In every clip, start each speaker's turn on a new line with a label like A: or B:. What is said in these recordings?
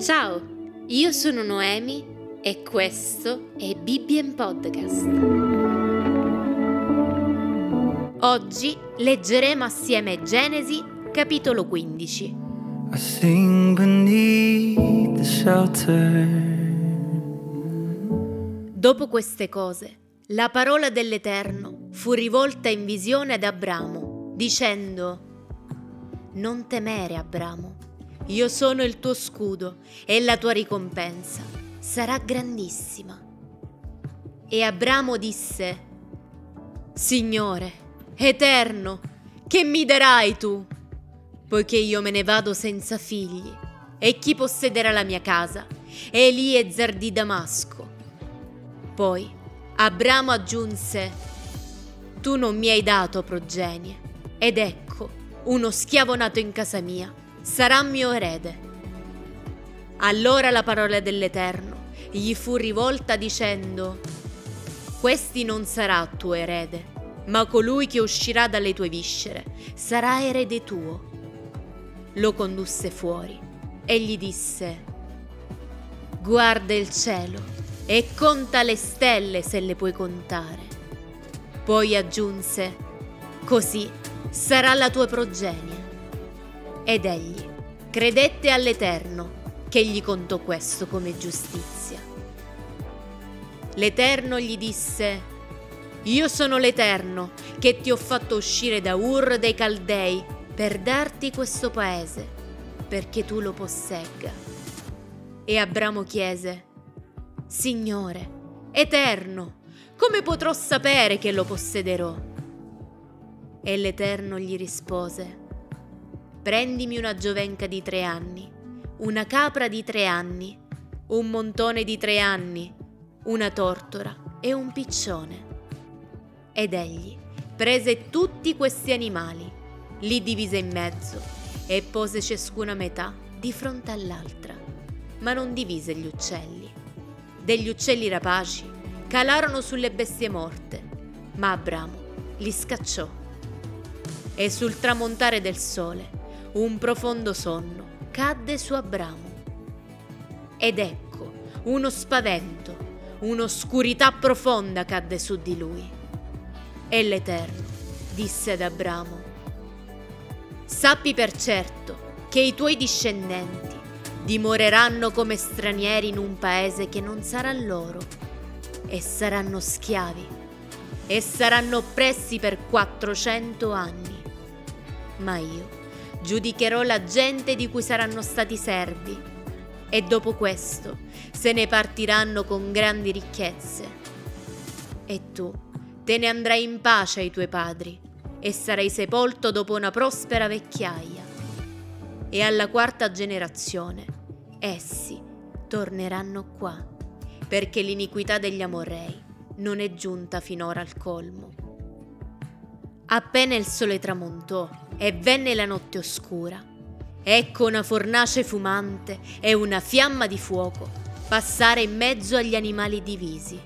A: Ciao, io sono Noemi e questo è Bibbien Podcast. Oggi leggeremo assieme Genesi capitolo 15.
B: I sing beneath the shelter.
A: Dopo queste cose, la parola dell'Eterno fu rivolta in visione ad Abramo, dicendo, Non temere, Abramo, io sono il tuo scudo e la tua ricompensa sarà grandissima. E Abramo disse, Signore, Eterno, che mi darai tu? Poiché io me ne vado senza figli, e chi possederà la mia casa? Eliezer di Damasco. Poi Abramo aggiunse, Tu non mi hai dato progenie, ed ecco, uno schiavo nato in casa mia sarà mio erede. Allora la parola dell'Eterno gli fu rivolta dicendo, Questi non sarà tuo erede, ma colui che uscirà dalle tue viscere sarà erede tuo. Lo condusse fuori e gli disse, Guarda il cielo e conta le stelle se le puoi contare. Poi aggiunse, così sarà la tua progenie. Ed egli credette all'Eterno che gli contò questo come giustizia. L'Eterno gli disse, Io sono l'Eterno che ti ho fatto uscire da Ur dei Caldei per darti questo paese, perché tu lo possegga. E Abramo chiese, Signore, eterno, come potrò sapere che lo possederò? E l'Eterno gli rispose, Prendimi una giovenca di tre anni, una capra di tre anni, un montone di tre anni, una tortora e un piccione. Ed egli prese tutti questi animali, li divise in mezzo e pose ciascuna metà di fronte all'altra, ma non divise gli uccelli degli uccelli rapaci calarono sulle bestie morte, ma Abramo li scacciò. E sul tramontare del sole un profondo sonno cadde su Abramo. Ed ecco uno spavento, un'oscurità profonda cadde su di lui. E l'Eterno disse ad Abramo, Sappi per certo che i tuoi discendenti dimoreranno come stranieri in un paese che non sarà loro e saranno schiavi e saranno oppressi per 400 anni. Ma io giudicherò la gente di cui saranno stati servi e dopo questo se ne partiranno con grandi ricchezze. E tu te ne andrai in pace ai tuoi padri e sarai sepolto dopo una prospera vecchiaia e alla quarta generazione essi torneranno qua, perché l'iniquità degli Amorrei non è giunta finora al colmo. Appena il sole tramontò e venne la notte oscura, ecco una fornace fumante e una fiamma di fuoco passare in mezzo agli animali divisi.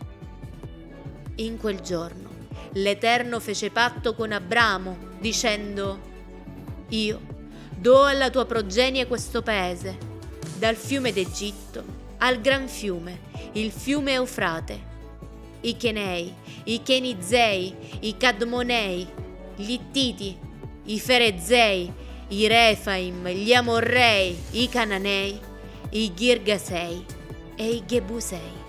A: In quel giorno l'Eterno fece patto con Abramo, dicendo, Io Do alla tua progenie questo paese, dal fiume d'Egitto al gran fiume, il fiume Eufrate. I Chenei, i Kenizei, i Cadmonei, gli Ittiti, i Ferezei, i Refaim, gli Amorrei, i Cananei, i Girgasei e i Gebusei.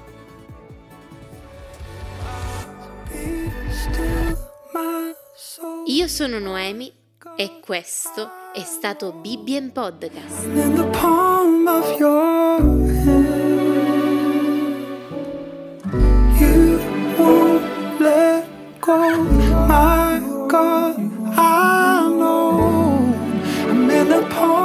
A: Io sono Noemi e questo è stato Bibbien Podcast.
B: upon